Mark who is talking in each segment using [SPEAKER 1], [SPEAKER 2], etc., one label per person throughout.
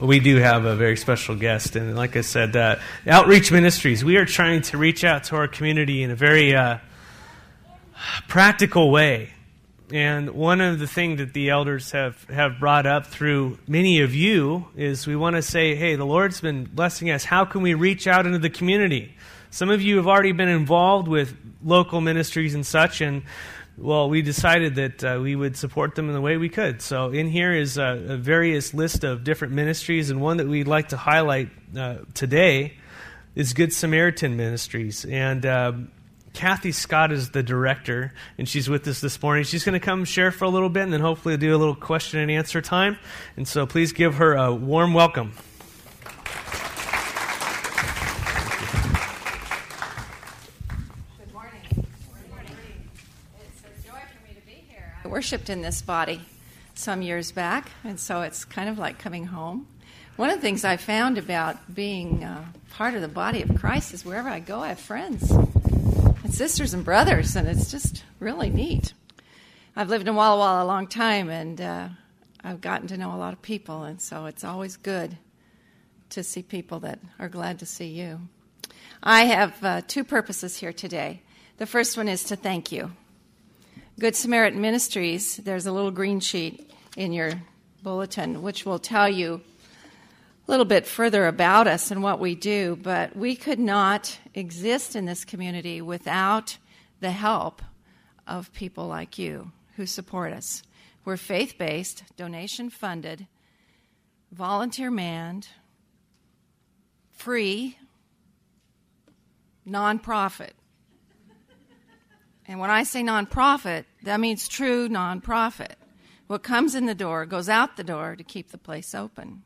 [SPEAKER 1] we do have a very special guest. And like I said, uh, Outreach Ministries, we are trying to reach out to our community in a very uh, practical way. And one of the things that the elders have, have brought up through many of you is we want to say, hey, the Lord's been blessing us. How can we reach out into the community? Some of you have already been involved with local ministries and such, and well, we decided that uh, we would support them in the way we could. So, in here is a, a various list of different ministries, and one that we'd like to highlight uh, today is Good Samaritan Ministries. And um, Kathy Scott is the director, and she's with us this morning. She's going to come share for a little bit, and then hopefully do a little question and answer time. And so, please give her a warm welcome.
[SPEAKER 2] Worshipped in this body some years back, and so it's kind of like coming home. One of the things I found about being uh, part of the body of Christ is wherever I go, I have friends and sisters and brothers, and it's just really neat. I've lived in Walla Walla a long time, and uh, I've gotten to know a lot of people, and so it's always good to see people that are glad to see you. I have uh, two purposes here today. The first one is to thank you Good Samaritan Ministries, there's a little green sheet in your bulletin which will tell you a little bit further about us and what we do, but we could not exist in this community without the help of people like you who support us. We're faith based, donation funded, volunteer manned, free, nonprofit. And when I say nonprofit, that means true nonprofit. What comes in the door goes out the door to keep the place open.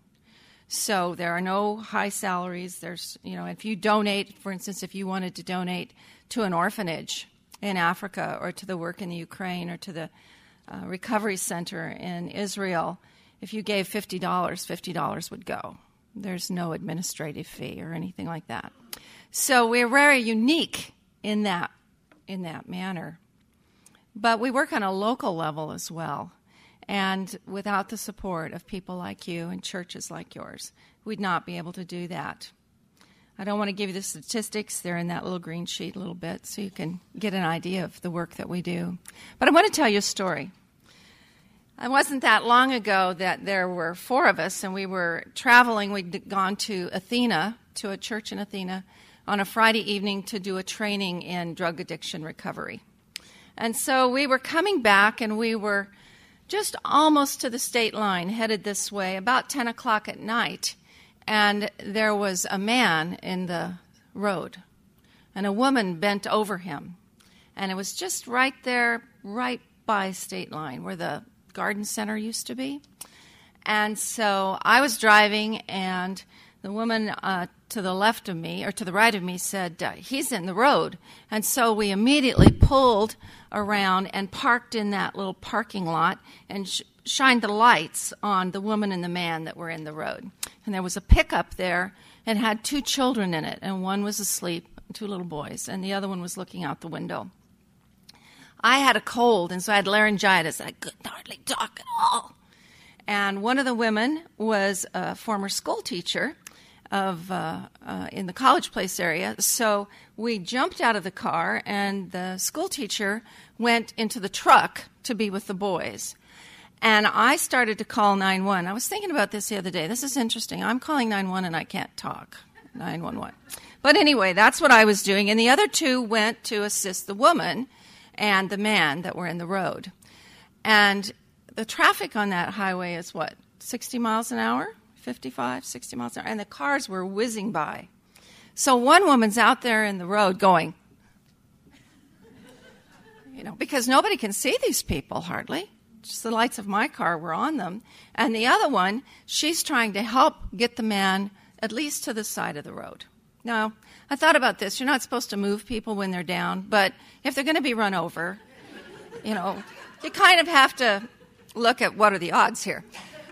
[SPEAKER 2] So there are no high salaries. There's, you know, if you donate, for instance, if you wanted to donate to an orphanage in Africa or to the work in the Ukraine or to the uh, recovery center in Israel, if you gave $50, $50 would go. There's no administrative fee or anything like that. So we're very unique in that in that manner. But we work on a local level as well. And without the support of people like you and churches like yours, we'd not be able to do that. I don't want to give you the statistics. They're in that little green sheet a little bit so you can get an idea of the work that we do. But I want to tell you a story. It wasn't that long ago that there were four of us, and we were traveling. We'd gone to Athena, to a church in Athena, on a Friday evening to do a training in drug addiction recovery. And so we were coming back and we were just almost to the state line, headed this way, about 10 o'clock at night. And there was a man in the road, and a woman bent over him. And it was just right there, right by state line, where the garden center used to be. And so I was driving, and the woman uh, to the left of me or to the right of me said, uh, He's in the road. And so we immediately pulled around and parked in that little parking lot and sh- shined the lights on the woman and the man that were in the road. And there was a pickup there and had two children in it, and one was asleep, two little boys, and the other one was looking out the window. I had a cold, and so I had laryngitis. I couldn't hardly talk at all. And one of the women was a former school teacher of uh, uh, in the College Place area. So we jumped out of the car, and the school teacher went into the truck to be with the boys. And I started to call 911. I was thinking about this the other day. This is interesting. I'm calling 911 and I can't talk. 911. But anyway, that's what I was doing. And the other two went to assist the woman and the man that were in the road. And the traffic on that highway is what, 60 miles an hour? 55, 60 miles an hour, and the cars were whizzing by. So one woman's out there in the road going, you know, because nobody can see these people hardly. Just the lights of my car were on them. And the other one, she's trying to help get the man at least to the side of the road. Now, I thought about this. You're not supposed to move people when they're down, but if they're going to be run over, you know, you kind of have to look at what are the odds here.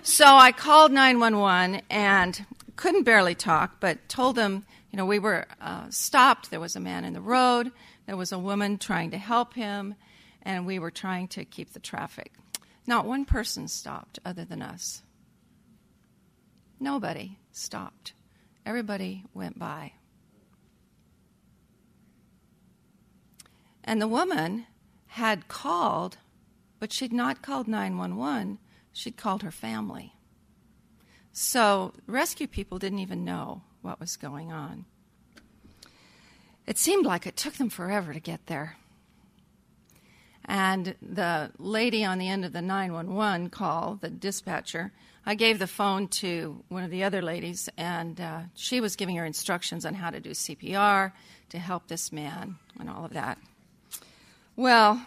[SPEAKER 2] So I called 911 and couldn't barely talk, but told them, you know, we were uh, stopped. There was a man in the road, there was a woman trying to help him, and we were trying to keep the traffic. Not one person stopped other than us. Nobody stopped. Everybody went by. And the woman had called, but she'd not called 911, she'd called her family. So rescue people didn't even know what was going on. It seemed like it took them forever to get there. And the lady on the end of the 911 call, the dispatcher, I gave the phone to one of the other ladies, and uh, she was giving her instructions on how to do CPR to help this man and all of that. Well,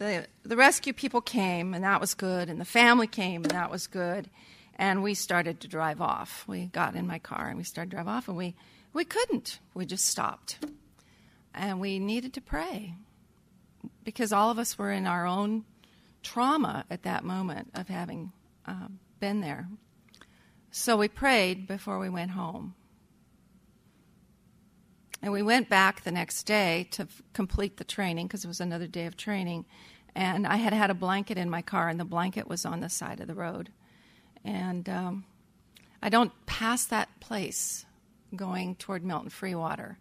[SPEAKER 2] the, the rescue people came, and that was good, and the family came, and that was good, and we started to drive off. We got in my car and we started to drive off, and we, we couldn't. We just stopped. And we needed to pray because all of us were in our own trauma at that moment of having um, been there. So we prayed before we went home. And we went back the next day to f- complete the training because it was another day of training. And I had had a blanket in my car, and the blanket was on the side of the road. And um, I don't pass that place going toward Milton Freewater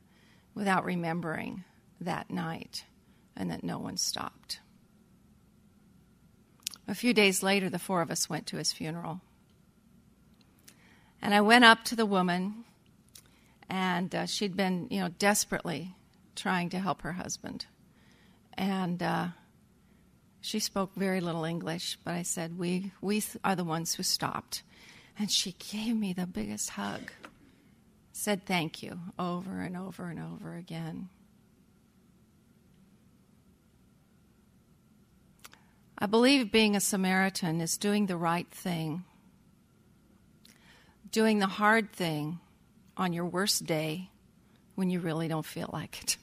[SPEAKER 2] without remembering that night and that no one stopped. A few days later, the four of us went to his funeral. And I went up to the woman, and uh, she'd been, you know, desperately trying to help her husband. And uh, she spoke very little English, but I said, we, we are the ones who stopped. And she gave me the biggest hug, said thank you over and over and over again. I believe being a Samaritan is doing the right thing, doing the hard thing on your worst day when you really don't feel like it.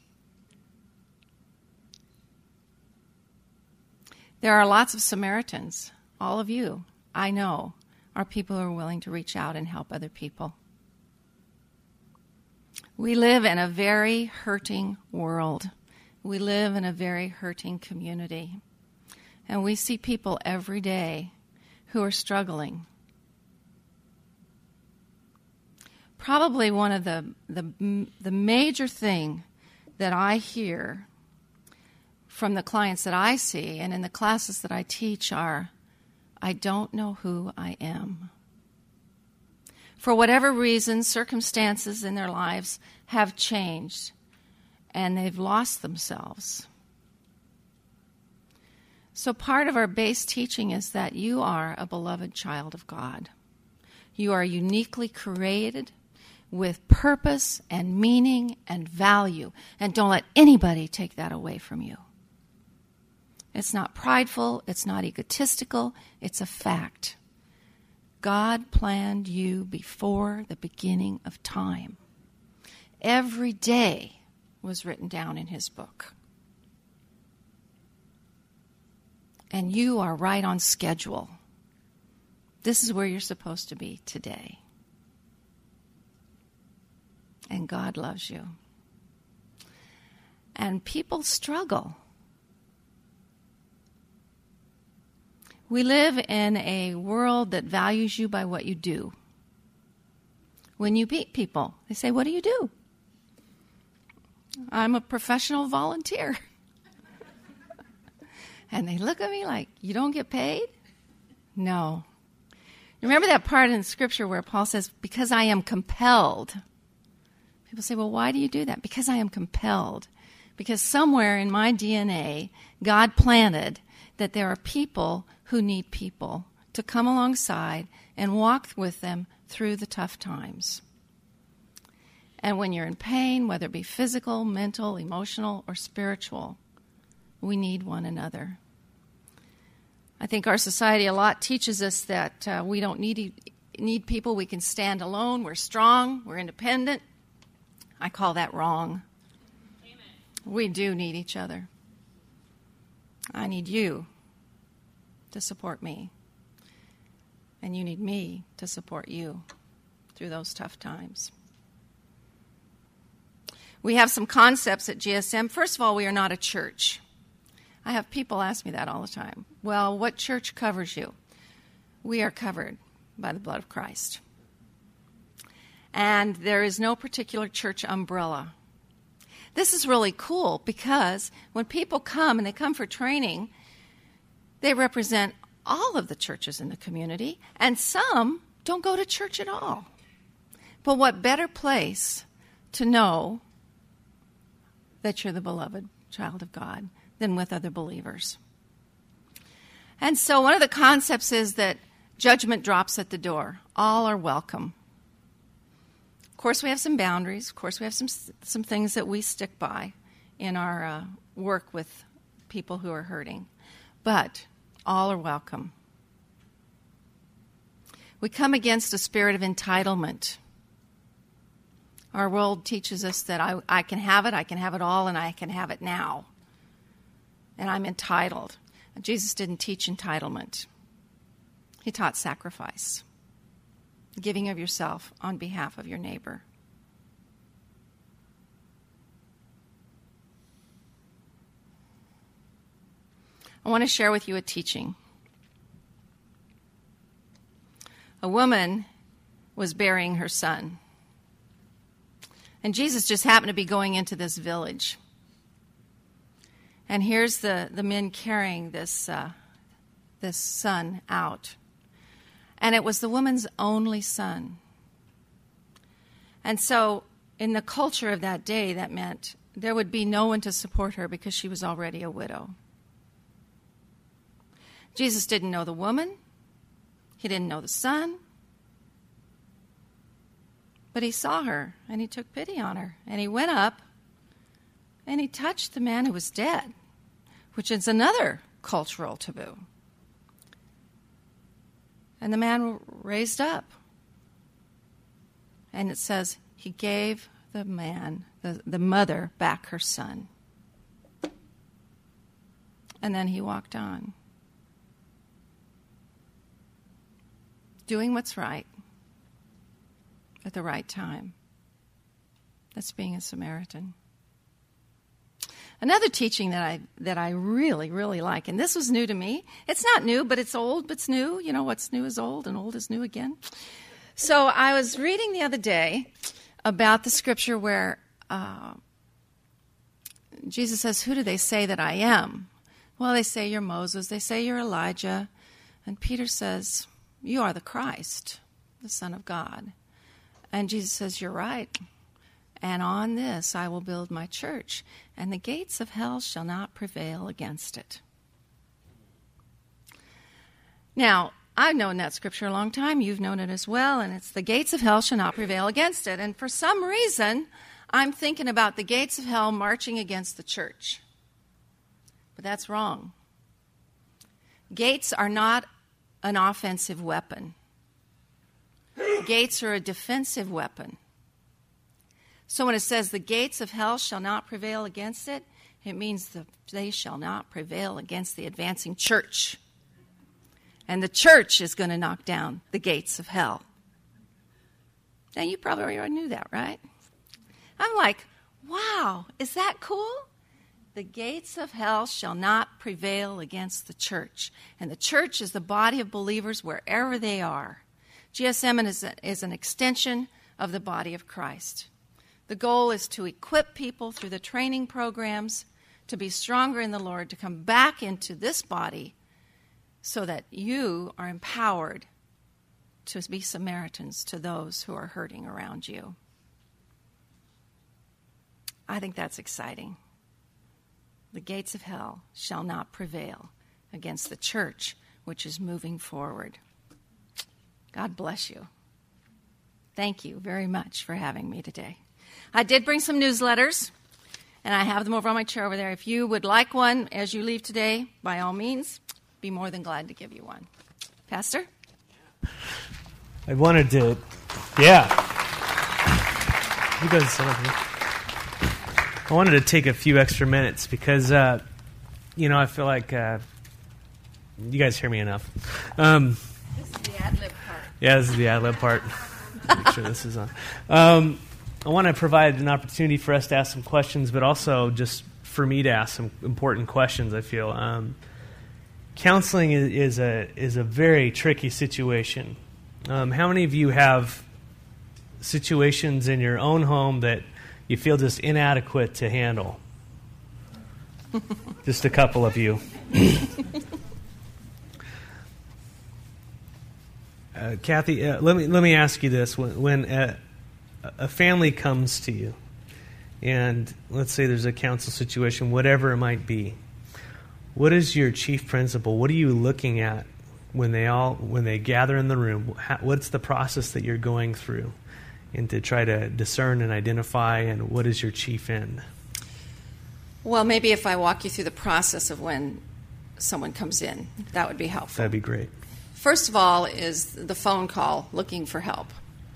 [SPEAKER 2] There are lots of Samaritans, all of you, I know, are people who are willing to reach out and help other people. We live in a very hurting world. We live in a very hurting community. And we see people every day who are struggling. Probably one of the, the, the major thing that I hear from the clients that I see and in the classes that I teach are I don't know who I am. For whatever reason, circumstances in their lives have changed and they've lost themselves. So, part of our base teaching is that you are a beloved child of God. You are uniquely created with purpose and meaning and value, and don't let anybody take that away from you. It's not prideful, it's not egotistical, it's a fact. God planned you before the beginning of time. Every day was written down in His book. and you are right on schedule. This is where you're supposed to be today. And God loves you. And people struggle. We live in a world that values you by what you do. When you meet people, they say, What do you do? I'm a professional volunteer. And they look at me like, You don't get paid? No. Remember that part in Scripture where Paul says, Because I am compelled. People say, Well, why do you do that? Because I am compelled. Because somewhere in my DNA, God planted that there are people who need people to come alongside and walk with them through the tough times. And when you're in pain, whether it be physical, mental, emotional, or spiritual, we need one another. I think our society a lot teaches us that uh, we don't need need people. We can stand alone. We're strong. We're independent. I call that wrong. Amen. We do need each other. I need you to support me, and you need me to support you through those tough times. We have some concepts at GSM. First of all, we are not a church. I have people ask me that all the time. Well, what church covers you? We are covered by the blood of Christ. And there is no particular church umbrella. This is really cool because when people come and they come for training, they represent all of the churches in the community, and some don't go to church at all. But what better place to know that you're the beloved child of God than with other believers? And so, one of the concepts is that judgment drops at the door. All are welcome. Of course, we have some boundaries. Of course, we have some some things that we stick by in our uh, work with people who are hurting, but all are welcome. We come against a spirit of entitlement. Our world teaches us that I, I can have it, I can have it all, and I can have it now. And I'm entitled. Jesus didn't teach entitlement, he taught sacrifice, giving of yourself on behalf of your neighbor. I want to share with you a teaching. A woman was burying her son. And Jesus just happened to be going into this village. And here's the, the men carrying this, uh, this son out. And it was the woman's only son. And so, in the culture of that day, that meant there would be no one to support her because she was already a widow. Jesus didn't know the woman, he didn't know the son, but he saw her and he took pity on her. And he went up and he touched the man who was dead, which is another cultural taboo. And the man raised up. And it says, he gave the man, the, the mother, back her son. And then he walked on. Doing what's right at the right time. That's being a Samaritan. Another teaching that I that I really really like, and this was new to me. It's not new, but it's old, but it's new. You know, what's new is old, and old is new again. So I was reading the other day about the scripture where uh, Jesus says, "Who do they say that I am?" Well, they say you're Moses. They say you're Elijah, and Peter says, "You are the Christ, the Son of God." And Jesus says, "You're right." And on this I will build my church, and the gates of hell shall not prevail against it. Now, I've known that scripture a long time. You've known it as well. And it's the gates of hell shall not prevail against it. And for some reason, I'm thinking about the gates of hell marching against the church. But that's wrong. Gates are not an offensive weapon, gates are a defensive weapon. So when it says the gates of hell shall not prevail against it, it means the, they shall not prevail against the advancing church. And the church is going to knock down the gates of hell. Now, you probably already knew that, right? I'm like, wow, is that cool? The gates of hell shall not prevail against the church. And the church is the body of believers wherever they are. GSM is, a, is an extension of the body of Christ. The goal is to equip people through the training programs to be stronger in the Lord, to come back into this body so that you are empowered to be Samaritans to those who are hurting around you. I think that's exciting. The gates of hell shall not prevail against the church which is moving forward. God bless you. Thank you very much for having me today. I did bring some newsletters, and I have them over on my chair over there. If you would like one as you leave today, by all means, be more than glad to give you one. Pastor?
[SPEAKER 1] I wanted to, yeah. You guys sit up here. I wanted to take a few extra minutes because, uh, you know, I feel like uh, you guys hear me enough. Um,
[SPEAKER 2] this is the ad lib part.
[SPEAKER 1] Yeah, this is the ad lib part. Make sure this is on. Um, I want to provide an opportunity for us to ask some questions, but also just for me to ask some important questions. I feel um, counseling is, is, a is a very tricky situation. Um, how many of you have situations in your own home that you feel just inadequate to handle? just a couple of you. uh, Kathy, uh, let me let me ask you this: when, when a, a family comes to you, and let's say there's a council situation, whatever it might be, what is your chief principle? What are you looking at when they all when they gather in the room? How, what's the process that you're going through, and to try to discern and identify, and what is your chief end?
[SPEAKER 2] Well, maybe if I walk you through the process of when someone comes in, that would be helpful.
[SPEAKER 1] That'd be great.
[SPEAKER 2] First of all, is the phone call looking for help,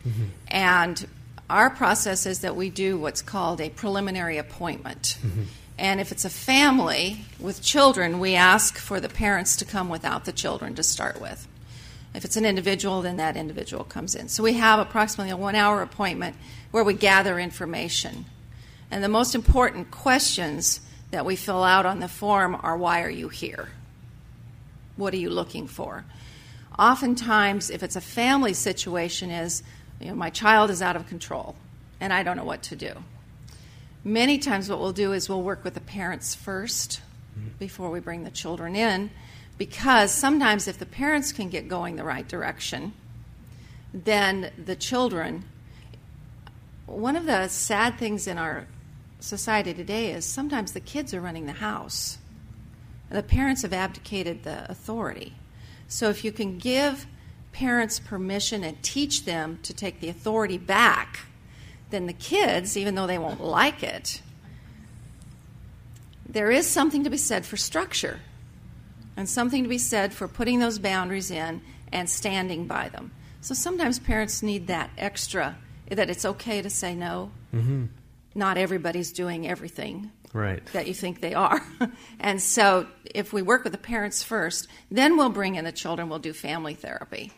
[SPEAKER 2] mm-hmm. and our process is that we do what's called a preliminary appointment. Mm-hmm. And if it's a family with children, we ask for the parents to come without the children to start with. If it's an individual, then that individual comes in. So we have approximately a one hour appointment where we gather information. And the most important questions that we fill out on the form are why are you here? What are you looking for? Oftentimes, if it's a family situation, is you know, my child is out of control and I don't know what to do. Many times, what we'll do is we'll work with the parents 1st mm-hmm. before we bring the children in, because sometimes if the parents can get going the right direction, then the children. One of the sad things in our society today is sometimes the kids are running the house. The parents have abdicated the authority. So if you can give parents permission and teach them to take the authority back then the kids, even though they won't like it, there is something to be said for structure and something to be said for putting those boundaries in and standing by them. So sometimes parents need that extra that it's okay to say no. Mm-hmm. Not everybody's doing everything
[SPEAKER 1] right.
[SPEAKER 2] that you think they are. and so if we work with the parents first, then we'll bring in the children, we'll do family therapy.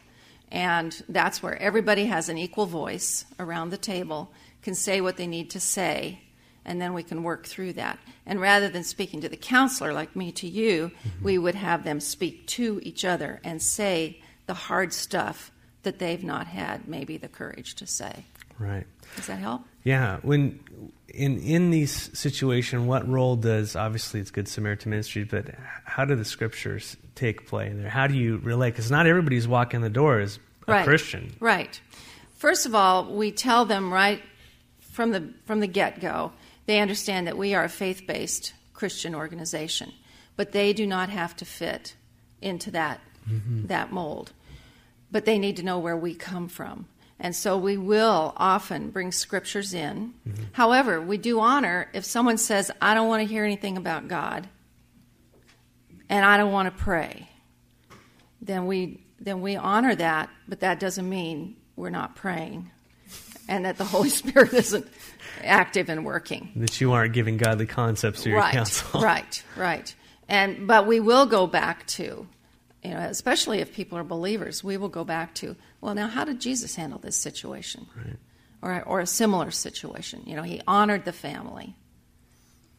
[SPEAKER 2] And that's where everybody has an equal voice around the table, can say what they need to say, and then we can work through that. And rather than speaking to the counselor, like me to you, mm-hmm. we would have them speak to each other and say the hard stuff that they've not had maybe the courage to say.
[SPEAKER 1] Right.
[SPEAKER 2] Does that help?
[SPEAKER 1] Yeah. When in in these situation, what role does obviously it's Good Samaritan ministry, but how do the scriptures take play in there? How do you relate? Because not everybody's walking the door as a
[SPEAKER 2] right.
[SPEAKER 1] Christian.
[SPEAKER 2] Right. First of all, we tell them right from the from the get go. They understand that we are a faith based Christian organization, but they do not have to fit into that mm-hmm. that mold. But they need to know where we come from. And so we will often bring scriptures in. Mm-hmm. However, we do honor if someone says, I don't want to hear anything about God and I don't want to pray, then we then we honor that, but that doesn't mean we're not praying and that the Holy Spirit isn't active and working.
[SPEAKER 1] That you aren't giving godly concepts to your
[SPEAKER 2] right,
[SPEAKER 1] counsel.
[SPEAKER 2] Right, right. And but we will go back to you know, especially if people are believers, we will go back to, well, now how did Jesus handle this situation?
[SPEAKER 1] Right.
[SPEAKER 2] Or, or a similar situation. You know, he honored the family,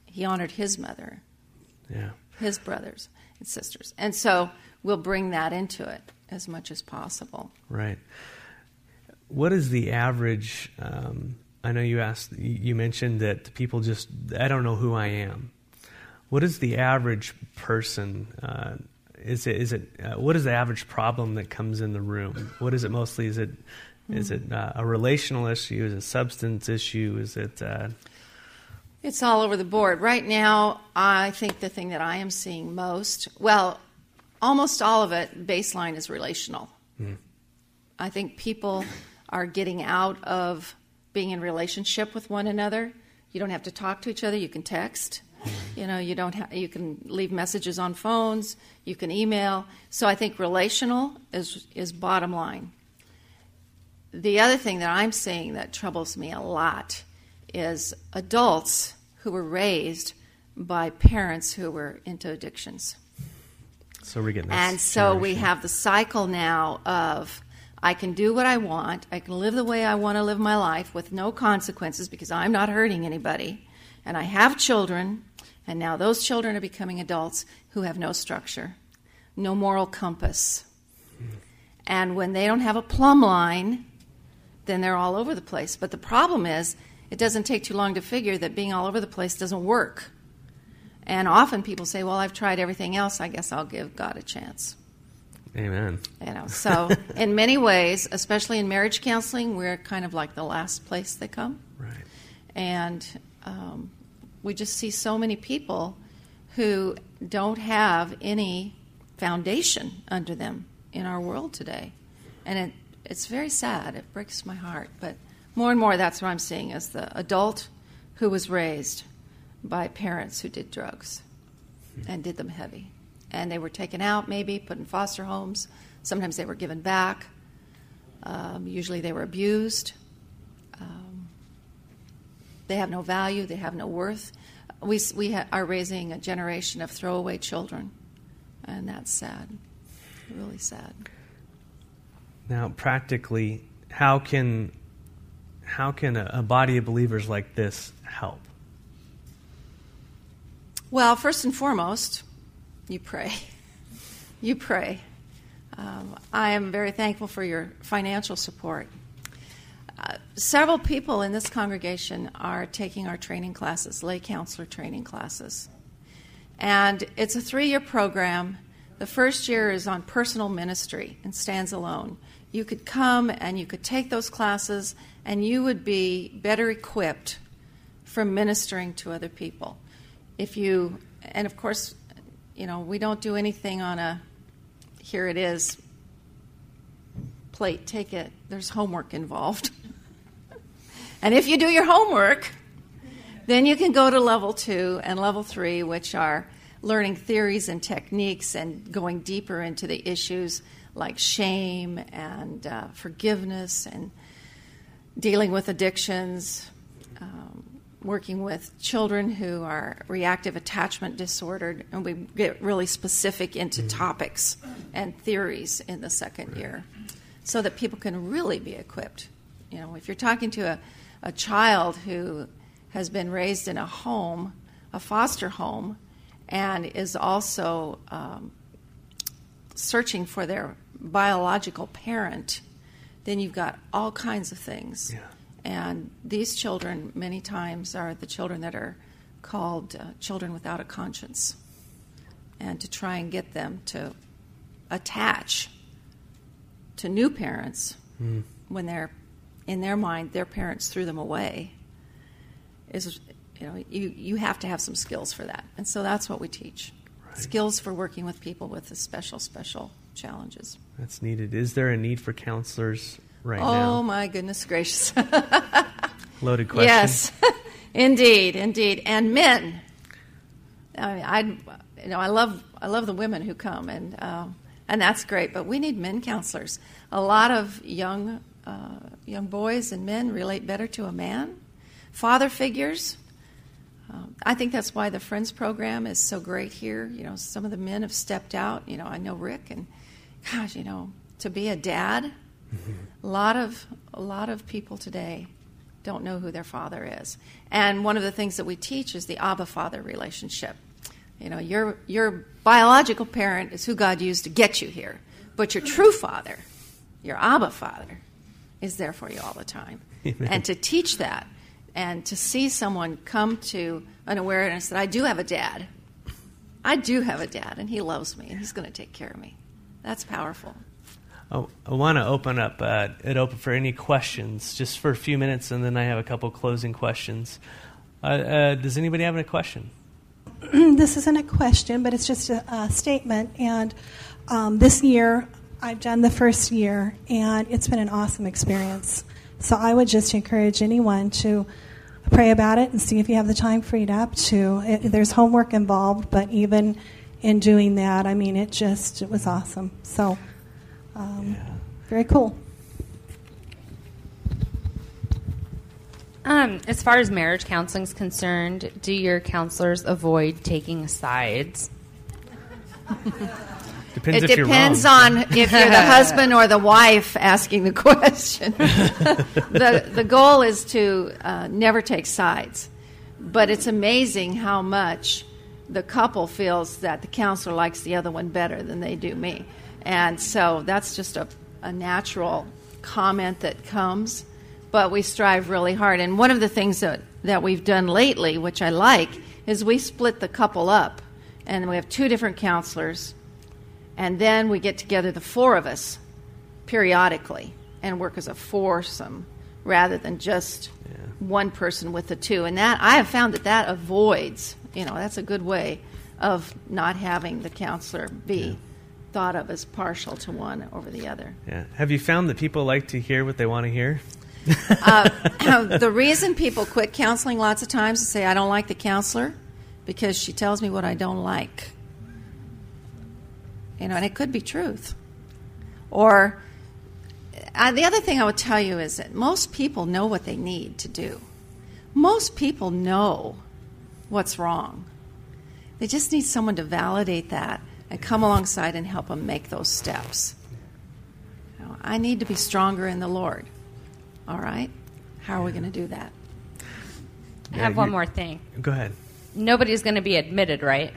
[SPEAKER 2] he honored his mother,
[SPEAKER 1] yeah.
[SPEAKER 2] his brothers and sisters. And so we'll bring that into it as much as possible.
[SPEAKER 1] Right. What is the average? Um, I know you asked, you mentioned that people just, I don't know who I am. What is the average person? Uh, is it is it uh, what is the average problem that comes in the room? What is it mostly? Is it is it uh, a relational issue? Is it a substance issue? Is it? Uh...
[SPEAKER 2] It's all over the board. Right now, I think the thing that I am seeing most, well, almost all of it, baseline is relational. Mm. I think people are getting out of being in relationship with one another. You don't have to talk to each other. You can text. You know, you don't ha- you can leave messages on phones, you can email. So I think relational is is bottom line. The other thing that I'm seeing that troubles me a lot is adults who were raised by parents who were into addictions.
[SPEAKER 1] So we're getting
[SPEAKER 2] And so we have the cycle now of I can do what I want, I can live the way I want to live my life with no consequences because I'm not hurting anybody, and I have children, and now those children are becoming adults who have no structure, no moral compass. And when they don't have a plumb line then they're all over the place. But the problem is, it doesn't take too long to figure that being all over the place doesn't work. And often people say, "Well, I've tried everything else. I guess I'll give God a chance."
[SPEAKER 1] Amen.
[SPEAKER 2] You know, so in many ways, especially in marriage counseling, we're kind of like the last place they come.
[SPEAKER 1] Right.
[SPEAKER 2] And um, we just see so many people who don't have any foundation under them in our world today. And it, it's very sad. It breaks my heart. But more and more, that's what I'm seeing as the adult who was raised by parents who did drugs and did them heavy. And they were taken out, maybe, put in foster homes. Sometimes they were given back. Um, usually they were abused. They have no value, they have no worth. We, we ha- are raising a generation of throwaway children, and that's sad. Really sad.
[SPEAKER 1] Now, practically, how can how can a, a body of believers like this help?
[SPEAKER 2] Well, first and foremost, you pray. You pray. Um, I am very thankful for your financial support. Several people in this congregation are taking our training classes, lay counselor training classes. And it's a three year program. The first year is on personal ministry and stands alone. You could come and you could take those classes, and you would be better equipped for ministering to other people. If you, and of course, you know, we don't do anything on a here it is plate, take it. There's homework involved. and if you do your homework, then you can go to level two and level three, which are learning theories and techniques and going deeper into the issues like shame and uh, forgiveness and dealing with addictions, um, working with children who are reactive attachment disordered, and we get really specific into topics and theories in the second year so that people can really be equipped. You know, if you're talking to a, a child who has been raised in a home, a foster home, and is also um, searching for their biological parent, then you've got all kinds of things.
[SPEAKER 1] Yeah.
[SPEAKER 2] And these children, many times, are the children that are called uh, children without a conscience. And to try and get them to attach to new parents
[SPEAKER 1] Mm.
[SPEAKER 2] when they're, in their mind, their parents threw them away is, you know, you, you have to have some skills for that. And so that's what we teach
[SPEAKER 1] Right.
[SPEAKER 2] skills for working with people with the special, special challenges.
[SPEAKER 1] That's needed. Is there a need for counselors right
[SPEAKER 2] oh,
[SPEAKER 1] now?
[SPEAKER 2] Oh my goodness gracious.
[SPEAKER 1] Loaded question.
[SPEAKER 2] Yes, indeed, indeed, and men. I mean, I, you know, I love, I love the women who come, and um, and that's great. But we need men counselors. A lot of young, uh, young boys and men relate better to a man. Father figures. Um, I think that's why the Friends program is so great here. You know, some of the men have stepped out. You know, I know Rick, and gosh, you know, to be a dad, a lot of a lot of people today don't know who their father is. And one of the things that we teach is the Abba Father relationship. You know, your your biological parent is who God used to get you here, but your true father, your Abba Father, is there for you all the time.
[SPEAKER 1] Amen.
[SPEAKER 2] And to teach that and to see someone come to an awareness that I do have a dad. I do have a dad and he loves me and he's going to take care of me. That's powerful.
[SPEAKER 1] Oh, I want to open up uh, it open for any questions, just for a few minutes, and then I have a couple closing questions. Uh, uh, does anybody have a question?
[SPEAKER 3] this isn't a question, but it's just a, a statement. And um, this year, I've done the first year, and it's been an awesome experience. So I would just encourage anyone to pray about it and see if you have the time freed up to. It, there's homework involved, but even in doing that, I mean, it just it was awesome. So um, very cool.
[SPEAKER 4] Um, as far as marriage counseling is concerned, do your counselors avoid taking sides?
[SPEAKER 1] Depends
[SPEAKER 2] it
[SPEAKER 1] if
[SPEAKER 2] depends on if you're the husband or the wife asking the question. the the goal is to uh, never take sides, but it's amazing how much the couple feels that the counselor likes the other one better than they do me, and so that's just a, a natural comment that comes. but we strive really hard. And one of the things that, that we've done lately, which I like, is we split the couple up, and we have two different counselors, and then we get together, the four of us, periodically, and work as a foursome rather than just yeah. one person with the two. And that I have found that that avoids, you know, that's a good way of not having the counselor be. Yeah thought of as partial to one over the other.
[SPEAKER 1] Yeah. Have you found that people like to hear what they want to hear?
[SPEAKER 2] uh, the reason people quit counseling lots of times is say, I don't like the counselor because she tells me what I don't like. You know, and it could be truth. Or uh, the other thing I would tell you is that most people know what they need to do. Most people know what's wrong. They just need someone to validate that and come alongside and help them make those steps. You know, I need to be stronger in the Lord. All right? How are we going to do that?
[SPEAKER 4] I have one more thing.
[SPEAKER 1] Go ahead.
[SPEAKER 4] Nobody's going to be admitted, right?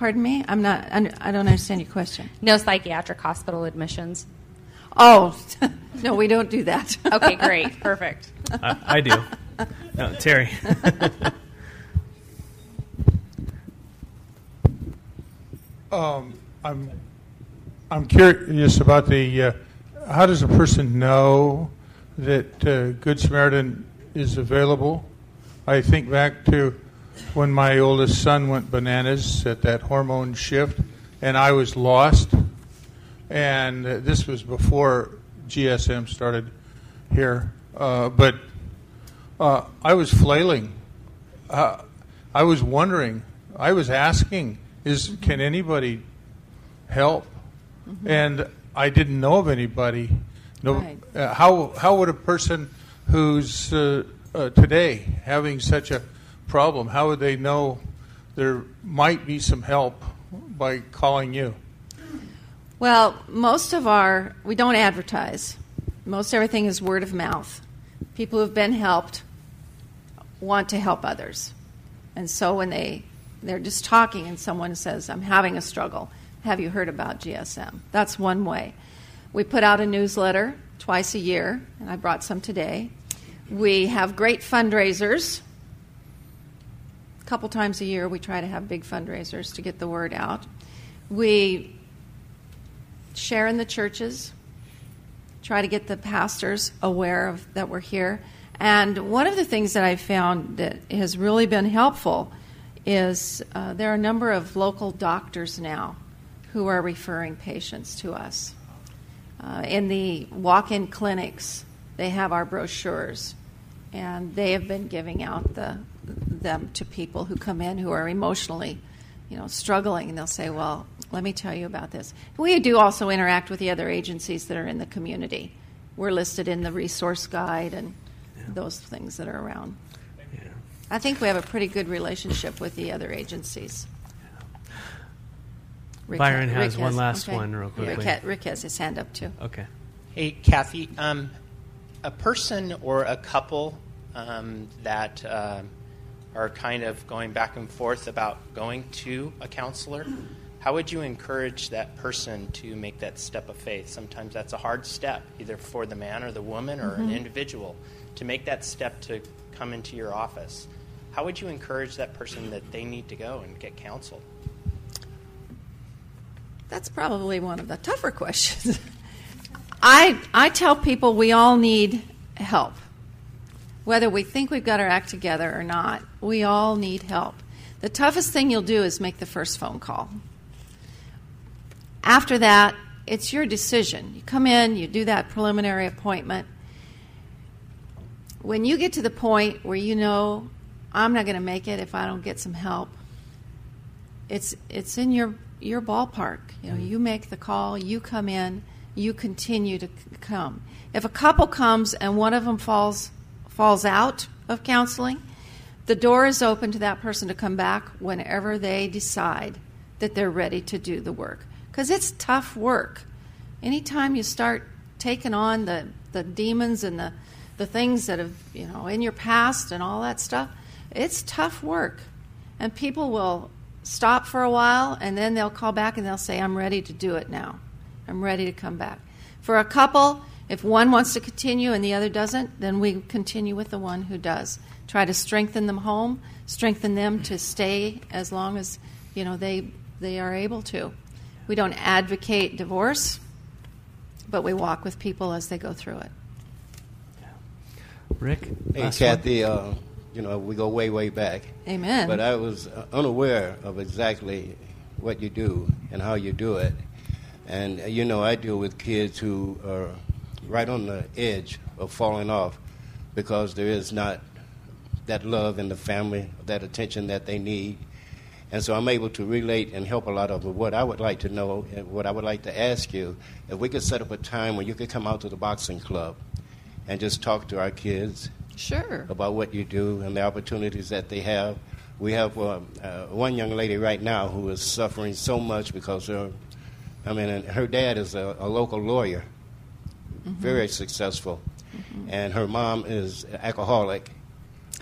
[SPEAKER 2] Pardon me? I'm not. I don't understand your question.
[SPEAKER 4] No psychiatric hospital admissions.
[SPEAKER 2] Oh, no, we don't do that.
[SPEAKER 4] okay, great, perfect.
[SPEAKER 1] I, I do. No, Terry.
[SPEAKER 5] Um, I'm I'm curious about the uh, how does a person know that uh, Good Samaritan is available? I think back to when my oldest son went bananas at that hormone shift, and I was lost. And uh, this was before GSM started here, uh, but uh, I was flailing. Uh, I was wondering. I was asking is can anybody help? Mm-hmm. And I didn't know of anybody. No, right. uh, how how would a person who's uh, uh, today having such a problem, how would they know there might be some help by calling you?
[SPEAKER 2] Well, most of our we don't advertise. Most everything is word of mouth. People who've been helped want to help others, and so when they they're just talking and someone says, I'm having a struggle. Have you heard about GSM? That's one way. We put out a newsletter twice a year, and I brought some today. We have great fundraisers. Couple times a year, we try to have big fundraisers to get the word out. We share in the churches, try to get the pastors aware of that we're here. And one of the things that I found that has really been helpful is uh, there are a number of local doctors now who are referring patients to us. Uh, in the walk in clinics, they have our brochures, and they have been giving out the, them to people who come in who are emotionally you know, struggling, and they'll say, Well, let me tell you about this. We do also interact with the other agencies that are in the community. We're listed in the resource guide and yeah. those things that are around. I think we have a pretty good relationship with the other agencies.
[SPEAKER 1] Rick Byron has, Rick one last okay. one, real quickly.
[SPEAKER 2] Rick, Rick, has his hand up too.
[SPEAKER 1] Okay.
[SPEAKER 6] Hey, Kathy, um, a person or a couple um, that uh, are kind of going back and forth about going to a counselor, how would you encourage that person to make that step of faith? Sometimes that's a hard step, either for the man or the woman or mm-hmm. an individual, to make that step to come into your office how would you encourage that person that they need to go and get counsel?
[SPEAKER 2] That's probably one of the tougher questions. I, I tell people we all need help. Whether we think we've got our act together or not, we all need help. The toughest thing you'll do is make the first phone call. After that, it's your decision. You come in, you do that preliminary appointment. When you get to the point where you know I'm not going to make it if I don't get some help. It's it's in your your ballpark. You know, you make the call, you come in, you continue to come. If a couple comes and one of them falls falls out of counseling, the door is open to that person to come back whenever they decide that they're ready to do the work. Because it's tough work. Anytime you start taking on the, the demons and the, the things that have, you know, in your past and all that stuff, it's tough work. And people will stop for a while and then they'll call back and they'll say, I'm ready to do it now. I'm ready to come back. For a couple, If one wants to continue and the other doesn't, then we continue with the one who does. Try to strengthen them home, strengthen them to stay as long as you know they they are able to. We don't advocate divorce, but we walk with people as they go through it.
[SPEAKER 1] Rick?
[SPEAKER 7] Hey,
[SPEAKER 1] last one?
[SPEAKER 7] Kathy, uh, you know, we go way, way back.
[SPEAKER 2] Amen.
[SPEAKER 7] But I was uh, unaware of exactly what you do and how you do it. And, uh, you know, I deal with kids who are right on the edge of falling off because there is not that love in the family, that attention that they need. And so I'm able to relate and help a lot of them. What I would like to know, and what I would like to ask you, if we could set up a time when you could come out to the boxing club and just talk to our kids
[SPEAKER 2] sure.
[SPEAKER 7] about what you do and the opportunities that they have. We have uh, uh, one young lady right now who is suffering so much because her, I mean, her dad is a, a local lawyer, Mm-hmm. very successful, mm-hmm. and her mom is alcoholic,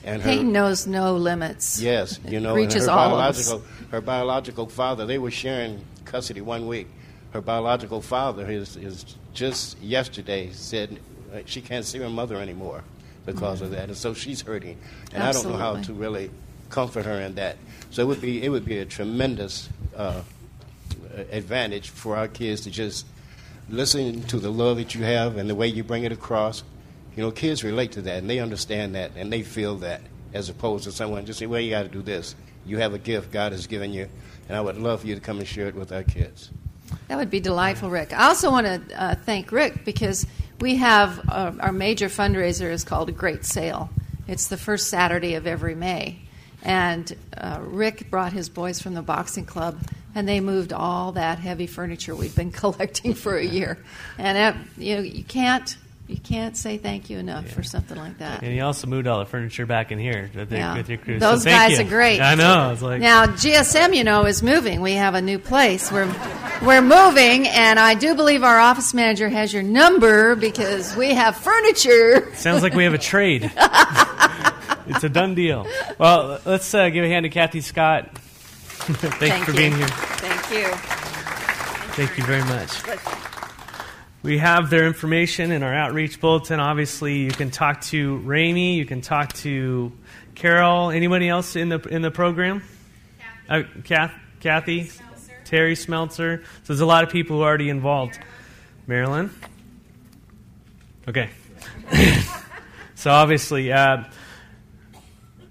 [SPEAKER 7] and her
[SPEAKER 2] Pain knows no limits.
[SPEAKER 7] Yes, you know,
[SPEAKER 2] reaches
[SPEAKER 7] and her
[SPEAKER 2] all
[SPEAKER 7] biological her biological father. They were sharing custody one week. Her biological father is is just yesterday said she can't see her mother anymore because of mm-hmm. that, and so she's hurting. And I don't know how to really comfort her in that. So it would be it would be a tremendous uh, advantage for our kids to just listen to the love that you have and the way you bring it across. You know, kids relate to that and they understand that and they feel that as opposed to someone just say, well, you got to do this. You have a gift God has given you, and I would love for you to come and share it with our kids.
[SPEAKER 2] That would be delightful, Rick. I also want to uh, thank Rick because we have uh, our major fundraiser is called a Great Sale. It's the first Saturday of every May, and uh, Rick brought his boys from the boxing club, and they moved all that heavy furniture we've been collecting for a year. And you know, you can't you can't say thank you enough for something like that.
[SPEAKER 1] And he also moved all the furniture back in here with,
[SPEAKER 2] Yeah.
[SPEAKER 1] with your crew.
[SPEAKER 2] Those
[SPEAKER 1] so
[SPEAKER 2] guys
[SPEAKER 1] you.
[SPEAKER 2] are great.
[SPEAKER 1] I know. It's like
[SPEAKER 2] Now GSM, you know, is moving. We have a new place. We're we're moving, and I do believe our office manager has your number because we have furniture.
[SPEAKER 1] sounds like we have a trade. it's a done deal. Well, let's uh, give a hand to Kathy Scott. Thank, you for
[SPEAKER 2] you.
[SPEAKER 1] being here.
[SPEAKER 2] Thank you.
[SPEAKER 1] Thank you very much. We have their information in our outreach bulletin. Obviously, you can talk to Rainey. You can talk to Carol. Anybody else in the in the program? Uh, Kath, Kathy, Terry Smeltzer. So there's a lot of people who are already involved. Marilyn. Okay. so obviously, uh,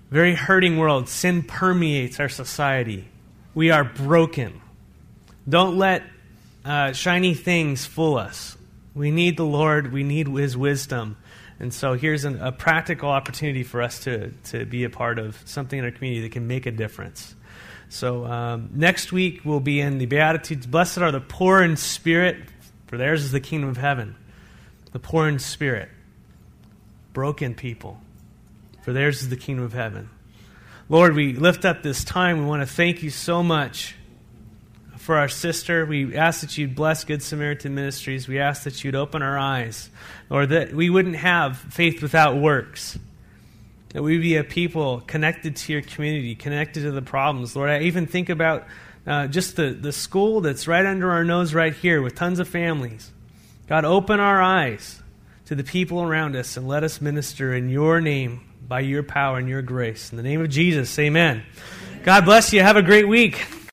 [SPEAKER 1] very hurting world. Sin permeates our society. We are broken. Don't let uh, shiny things fool us. We need the Lord. We need His wisdom. And so here's an, a practical opportunity for us to, to be a part of something in our community that can make a difference. So um, next week we'll be in the Beatitudes. Blessed are the poor in spirit, for theirs is the kingdom of heaven. The poor in spirit, broken people, for theirs is the kingdom of heaven. Lord, we lift up this time. We want to thank you so much for our sister. We ask that you'd bless Good Samaritan Ministries. We ask that you'd open our eyes, Lord, that we wouldn't have faith without works. That we be a people connected to your community, connected to the problems. Lord, I even think about uh, just the, the school that's right under our nose right here with tons of families. God, open our eyes to the people around us and let us minister in your name, by your power and your grace. In the name of Jesus, amen. God bless you. Have a great week.